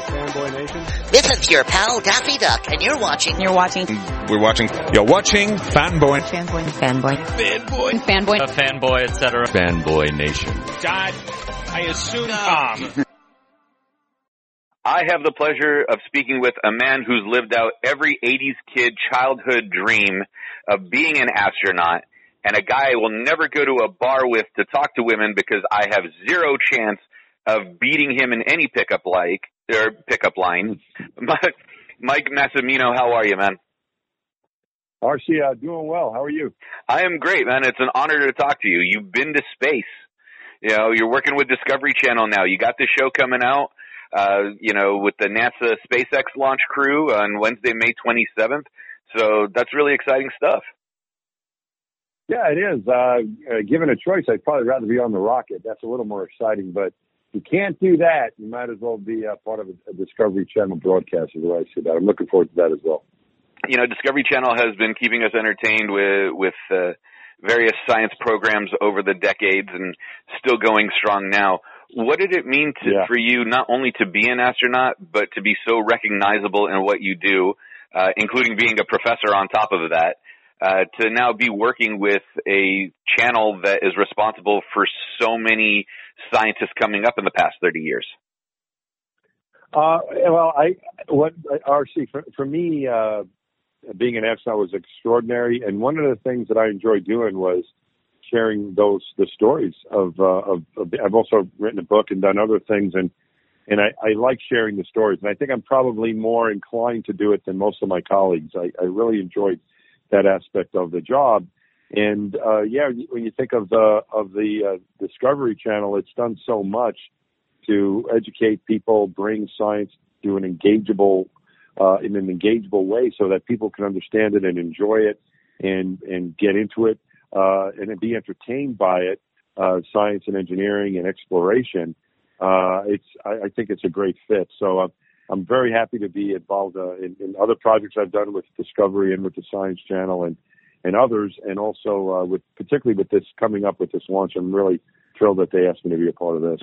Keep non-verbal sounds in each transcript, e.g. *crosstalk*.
Fanboy Nation. This is your pal Daffy Duck, and you're watching. You're watching. We're watching. You're watching Fanboy. Fanboy. Fanboy. Fanboy. Fanboy. A fanboy, etc. Fanboy Nation. Dad, I assume Tom. I have the pleasure of speaking with a man who's lived out every 80s kid childhood dream of being an astronaut and a guy I will never go to a bar with to talk to women because I have zero chance of beating him in any pickup like or pickup line. Mike Massimino, how are you, man? RC, uh, doing well. How are you? I am great, man. It's an honor to talk to you. You've been to space. You know, you're working with Discovery Channel now. You got this show coming out, uh, you know, with the NASA SpaceX launch crew on Wednesday, May 27th. So that's really exciting stuff. Yeah, it is. Uh, uh, given a choice, I'd probably rather be on the rocket. That's a little more exciting, but you can't do that, you might as well be uh, part of a, a Discovery Channel broadcast, is the way I see that. I'm looking forward to that as well. You know, Discovery Channel has been keeping us entertained with, with, uh, various science programs over the decades and still going strong now. What did it mean to, Yeah. for you not only to be an astronaut, but to be so recognizable in what you do, uh, including being a professor on top of that, uh, to now be working with a channel that is responsible for so many scientists coming up in the past 30 years? Uh, well, I what RC for, for me, uh, being an astronaut was extraordinary, and one of the things that I enjoyed doing was sharing those the stories of, uh, of, of I've also written a book and done other things, and and I, I like sharing the stories, and I think I'm probably more inclined to do it than most of my colleagues. I, I really enjoyed that aspect of the job. And uh, yeah, when you think of the of the uh, Discovery Channel, it's done so much to educate people, bring science to an engageable uh, in an engageable way, so that people can understand it and enjoy it, and and get into it, uh, and be entertained by it, uh, science and engineering and exploration. Uh, it's I, I think it's a great fit. So. Uh, I'm very happy to be involved uh, in, in other projects I've done with Discovery and with the Science Channel and and others, and also uh, with particularly with this coming up with this launch. I'm really thrilled that they asked me to be a part of this.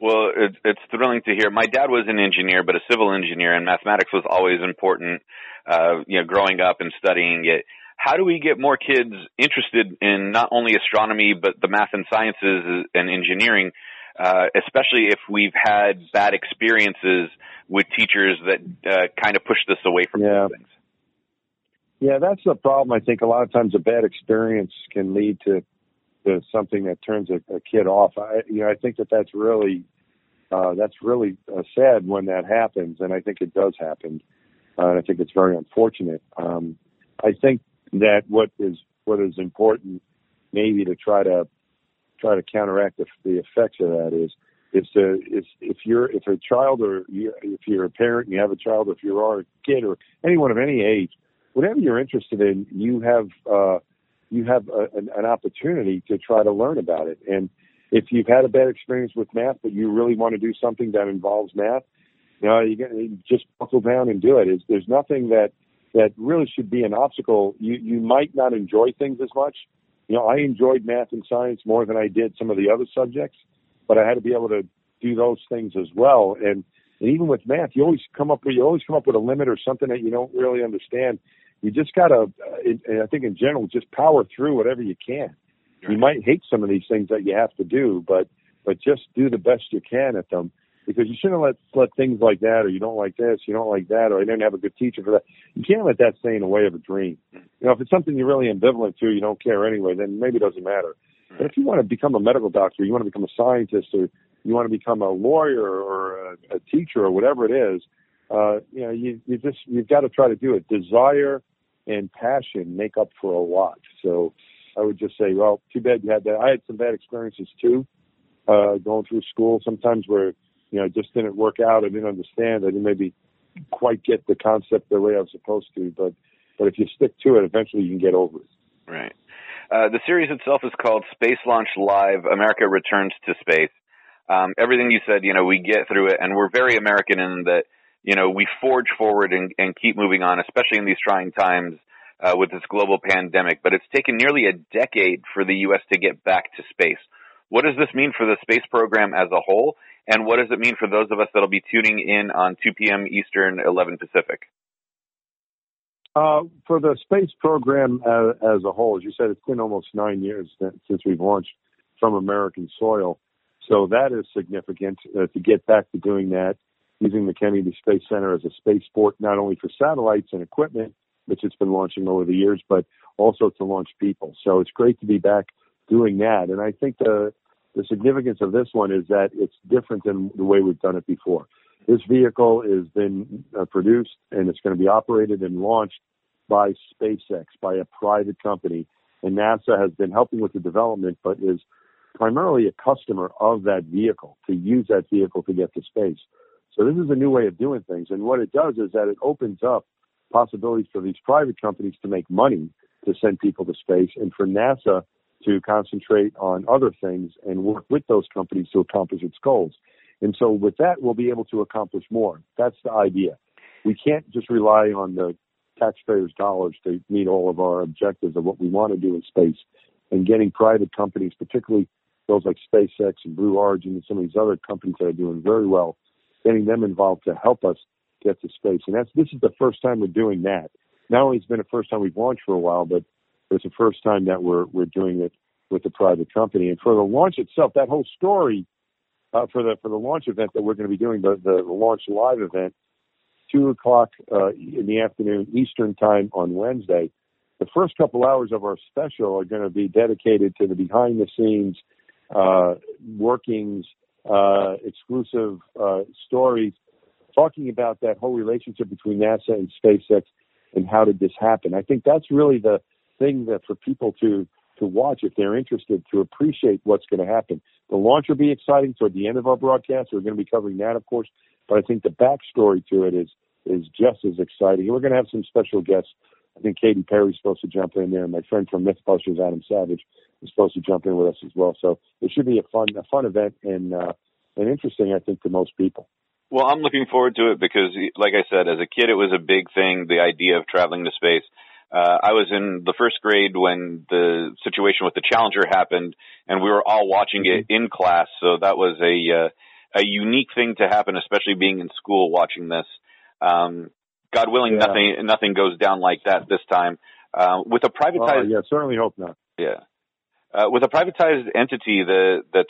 Well, it's, it's thrilling to hear. My dad was an engineer, but a civil engineer, and mathematics was always important. Uh, you know, growing up and studying it. How do we get more kids interested in not only astronomy but the math and sciences and engineering? Uh, especially if we've had bad experiences with teachers that uh, kind of pushed us away from Yeah. things. Yeah, that's the problem. I think a lot of times a bad experience can lead to, to something that turns a, a kid off. I, you know, I think that that's really, uh, that's really uh, sad when that happens, and I think it does happen. Uh, and I think it's very unfortunate. Um, I think that what is what is important, maybe to try to try to counteract the, the effects of that is is to is if you're if a child or you, if you're a parent and you have a child, or if you are a kid or anyone of any age, whatever you're interested in, you have uh, you have a, an, an opportunity to try to learn about it. And if you've had a bad experience with math, but you really want to do something that involves math, you know, you, get, just buckle down and do it. It's, there's nothing that that really should be an obstacle. You you might not enjoy things as much. You know, I enjoyed math and science more than I did some of the other subjects, but I had to be able to do those things as well. And, and even with math, you always come up with you always come up with a limit or something that you don't really understand. You just gotta, uh, and I think in general, just power through whatever you can. You might hate some of these things that you have to do, but but just do the best you can at them because you shouldn't let let things like that or you don't like this, you don't like that, or I didn't have a good teacher for that. You can't let that stay in the way of a dream. You know, if it's something you're really ambivalent to, you don't care anyway, then maybe it doesn't matter. But if you want to become a medical doctor, you want to become a scientist, or you want to become a lawyer or a, a teacher or whatever it is, uh, you know, you, you just you've got to try to do it. Desire and passion make up for a lot. So I would just say, well, too bad you had that. I had some bad experiences too, uh, going through school. Sometimes where you know it just didn't work out. I didn't understand. I didn't maybe quite get the concept the way I was supposed to. But but if you stick to it, eventually you can get over it. Right. Uh, the series itself is called Space Launch Live America Returns to Space. Um, everything you said, you know, we get through it, and we're very American in that, you know, we forge forward and, and keep moving on, especially in these trying times uh, with this global pandemic. But it's taken nearly a decade for the U.S. to get back to space. What does this mean for the space program as a whole? And what does it mean for those of us that'll be tuning in on 2 p.m. Eastern, 11 Pacific? Uh, for the space program as, as, a whole, as you said, it's been almost nine years since we've launched from American soil. So that is significant uh, to get back to doing that, using the Kennedy Space Center as a spaceport, not only for satellites and equipment, which it's been launching over the years, but also to launch people. So it's great to be back doing that. And I think the the significance of this one is that it's different than the way we've done it before. This vehicle has been uh, produced and it's going to be operated and launched by SpaceX, by a private company. And NASA has been helping with the development, but is primarily a customer of that vehicle to use that vehicle to get to space. So this is a new way of doing things. And what it does is that it opens up possibilities for these private companies to make money to send people to space and for NASA to concentrate on other things and work with those companies to accomplish its goals. And so with that, we'll be able to accomplish more. That's the idea. We can't just rely on the taxpayers' dollars to meet all of our objectives of what we want to do in space. And getting private companies, particularly those like SpaceX and Blue Origin and some of these other companies that are doing very well, getting them involved to help us get to space. And that's this is the first time we're doing that. Not only has been the first time we've launched for a while, but it's the first time that we're we're doing it with a private company. And for the launch itself, that whole story uh, for the for the launch event that we're going to be doing, the the launch live event, two o'clock uh, in the afternoon Eastern time on Wednesday. The first couple hours of our special are going to be dedicated to the behind the scenes uh, workings, uh, exclusive uh, stories, talking about that whole relationship between NASA and SpaceX and how did this happen. I think that's really the thing that for people to to watch if they're interested to appreciate what's going to happen. The launch will be exciting toward the end of our broadcast. We're going to be covering that, of course, but I think the backstory to it is is just as exciting. And we're going to have some special guests. I think Katy Perry's supposed to jump in there. My friend from MythBusters, Adam Savage, is supposed to jump in with us as well. So it should be a fun a fun event and uh, and interesting, I think, to most people. Well, I'm looking forward to it because, like I said, as a kid, it was a big thing. The idea of traveling to space. Uh, I was in the first grade when the situation with the Challenger happened, and we were all watching it mm-hmm. in class. So that was a uh, a unique thing to happen, especially being in school watching this. Um, God willing, yeah. nothing nothing goes down like that this time. Uh, with a privatized, yeah, certainly hope not. Yeah, uh, with a privatized entity that that's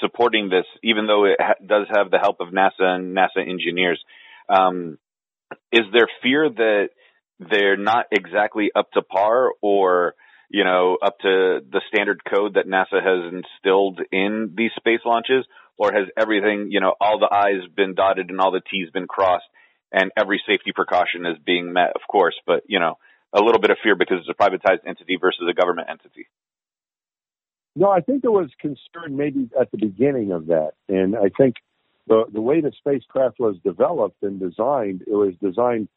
supporting this, even though it ha- does have the help of NASA and NASA engineers, um, is there fear that they're not exactly up to par or you know up to the standard code that NASA has instilled in these space launches? Or has everything you know all the i's been dotted and all the t's been crossed and every safety precaution is being met of course but you know a little bit of fear because it's a privatized entity versus a government entity no i think there was concern maybe at the beginning of that and i think the the way the spacecraft was developed and designed it was designed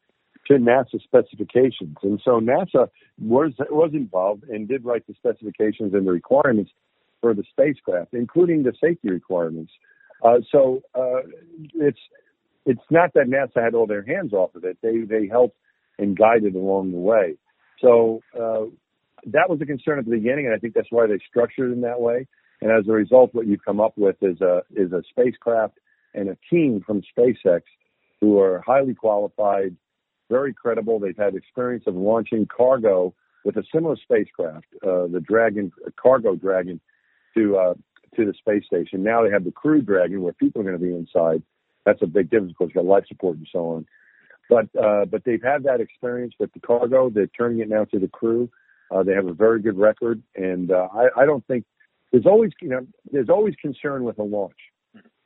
to NASA specifications. And so NASA was was involved and did write the specifications and the requirements for the spacecraft, including the safety requirements. Uh, so uh, it's it's not that NASA had all their hands off of it. They they helped and guided along the way. So uh, that was a concern at the beginning, and I think that's why they structured it in that way. And as a result, what you come up with is a is a spacecraft and a team from SpaceX who are highly qualified, very credible. They've had experience of launching cargo with a similar spacecraft, uh, the Dragon cargo Dragon, to uh, to the space station. Now they have the Crew Dragon, where people are going to be inside. That's a big difference because you've got life support and so on. But uh, but they've had that experience with the cargo. They're turning it now to the crew. Uh, they have a very good record, and uh, I, I don't think there's always you know there's always concern with a launch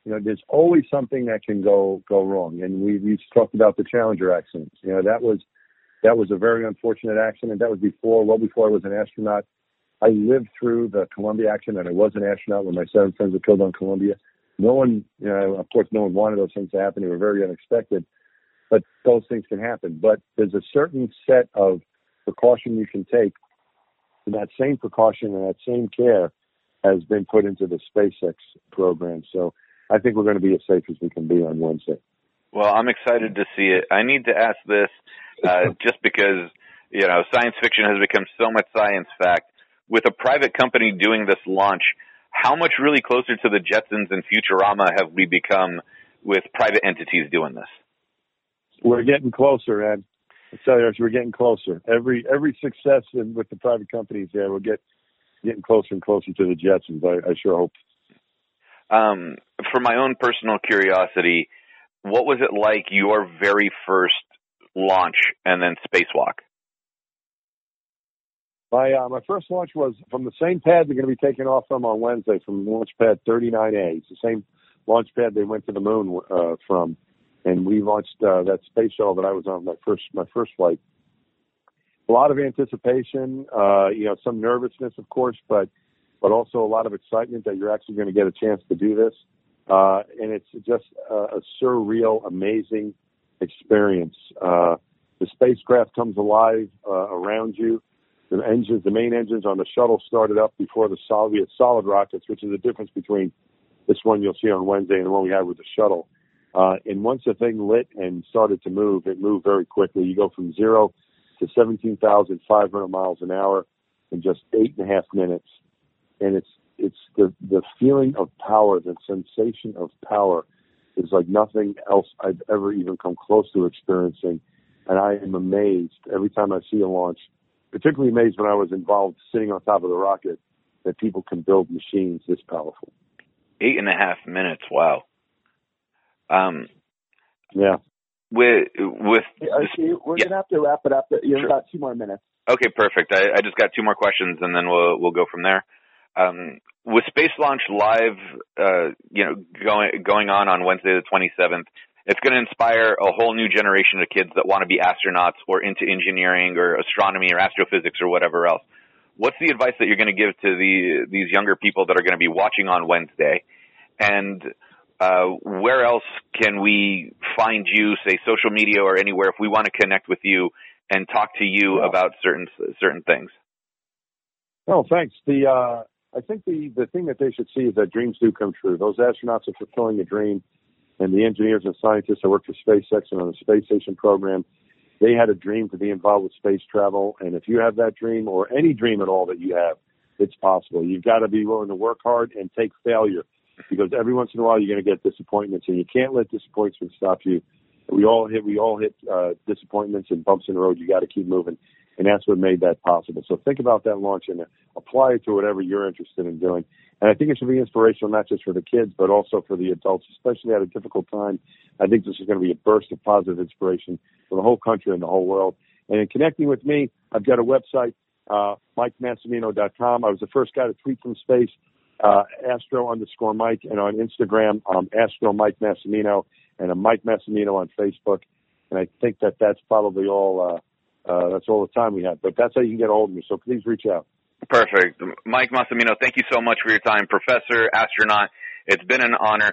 you know, there's always something that can go go wrong. And we we talked about the Challenger accident. You know, that was that was a very unfortunate accident. That was before, well before I was an astronaut. I lived through the Columbia accident. I was an astronaut when my seven friends were killed on Columbia. No one, you know, of course, no one wanted those things to happen. They were very unexpected, but those things can happen. But there's a certain set of precaution you can take, and that same precaution and that same care has been put into the SpaceX program. So I think we're going to be as safe as we can be on Wednesday. Well, I'm excited to see it. I need to ask this uh, *laughs* just because you know science fiction has become so much science fact. With a private company doing this launch, how much really closer to the Jetsons and Futurama have we become with private entities doing this? We're getting closer, Ed. Tell you, we're getting closer. Every every success in, with the private companies there, we'll get getting closer and closer to the Jetsons. I, I sure hope. Um, for my own personal curiosity, what was it like your very first launch and then spacewalk? My uh, my first launch was from the same pad they're going to be taking off from on Wednesday, from launch pad 39A. It's the same launch pad they went to the moon uh, from, and we launched uh, that space shuttle that I was on my first my first flight. A lot of anticipation, uh, you know, some nervousness, of course, but but also a lot of excitement that you're actually going to get a chance to do this. Uh, and it's just a, a surreal, amazing experience. Uh, the spacecraft comes alive uh, around you. The engines, the main engines on the shuttle started up before the solid, solid rockets, which is the difference between this one you'll see on Wednesday and the one we had with the shuttle. Uh, Uh, and once the thing lit and started to move, it moved very quickly. You go from zero to 17,500 miles an hour in just eight and a half minutes. And it's, it's the, the feeling of power, the sensation of power is like nothing else I've ever even come close to experiencing. And I am amazed every time I see a launch, particularly amazed when I was involved sitting on top of the rocket that people can build machines this powerful. Eight and a half minutes. Wow. Um, yeah. With with we're yeah. gonna have to wrap it up. You have sure. about two more minutes. Okay, perfect. I, I just got two more questions, and then we'll we'll go from there. Um, with Space Launch Live, uh, you know, going going on on Wednesday the 27th, it's going to inspire a whole new generation of kids that want to be astronauts or into engineering or astronomy or astrophysics or whatever else. What's the advice that you're going to give to the these younger people that are going to be watching on Wednesday? And uh, where else can we find you, say social media or anywhere, if we want to connect with you and talk to you yeah. about certain certain things? Oh, thanks. The uh, I think the the thing that they should see is that dreams do come true. Those astronauts are fulfilling a dream, and the engineers and scientists that work for SpaceX and on the space station program, they had a dream to be involved with space travel. And if you have that dream or any dream at all that you have, it's possible. You've got to be willing to work hard and take failure because every once in a while you're going to get disappointments, and you can't let disappointments stop you. We all hit we all hit uh, disappointments and bumps in the road. You got to keep moving, and that's what made that possible. So think about that launch and apply it to whatever you're interested in doing. And I think it should be inspirational not just for the kids but also for the adults, especially at a difficult time. I think this is going to be a burst of positive inspiration for the whole country and the whole world. And in connecting with me, I've got a website, uh, MikeMassimino.com. I was the first guy to tweet from space uh, Astro underscore Mike, and on Instagram, um, Astro Mike Massimino, and a Mike Massimino on Facebook. And I think that that's probably all. Uh, uh, that's all the time we have. But that's how you can get a hold of me. So please reach out. Perfect, Mike Massimino. Thank you so much for your time, Professor, astronaut. It's been an honor.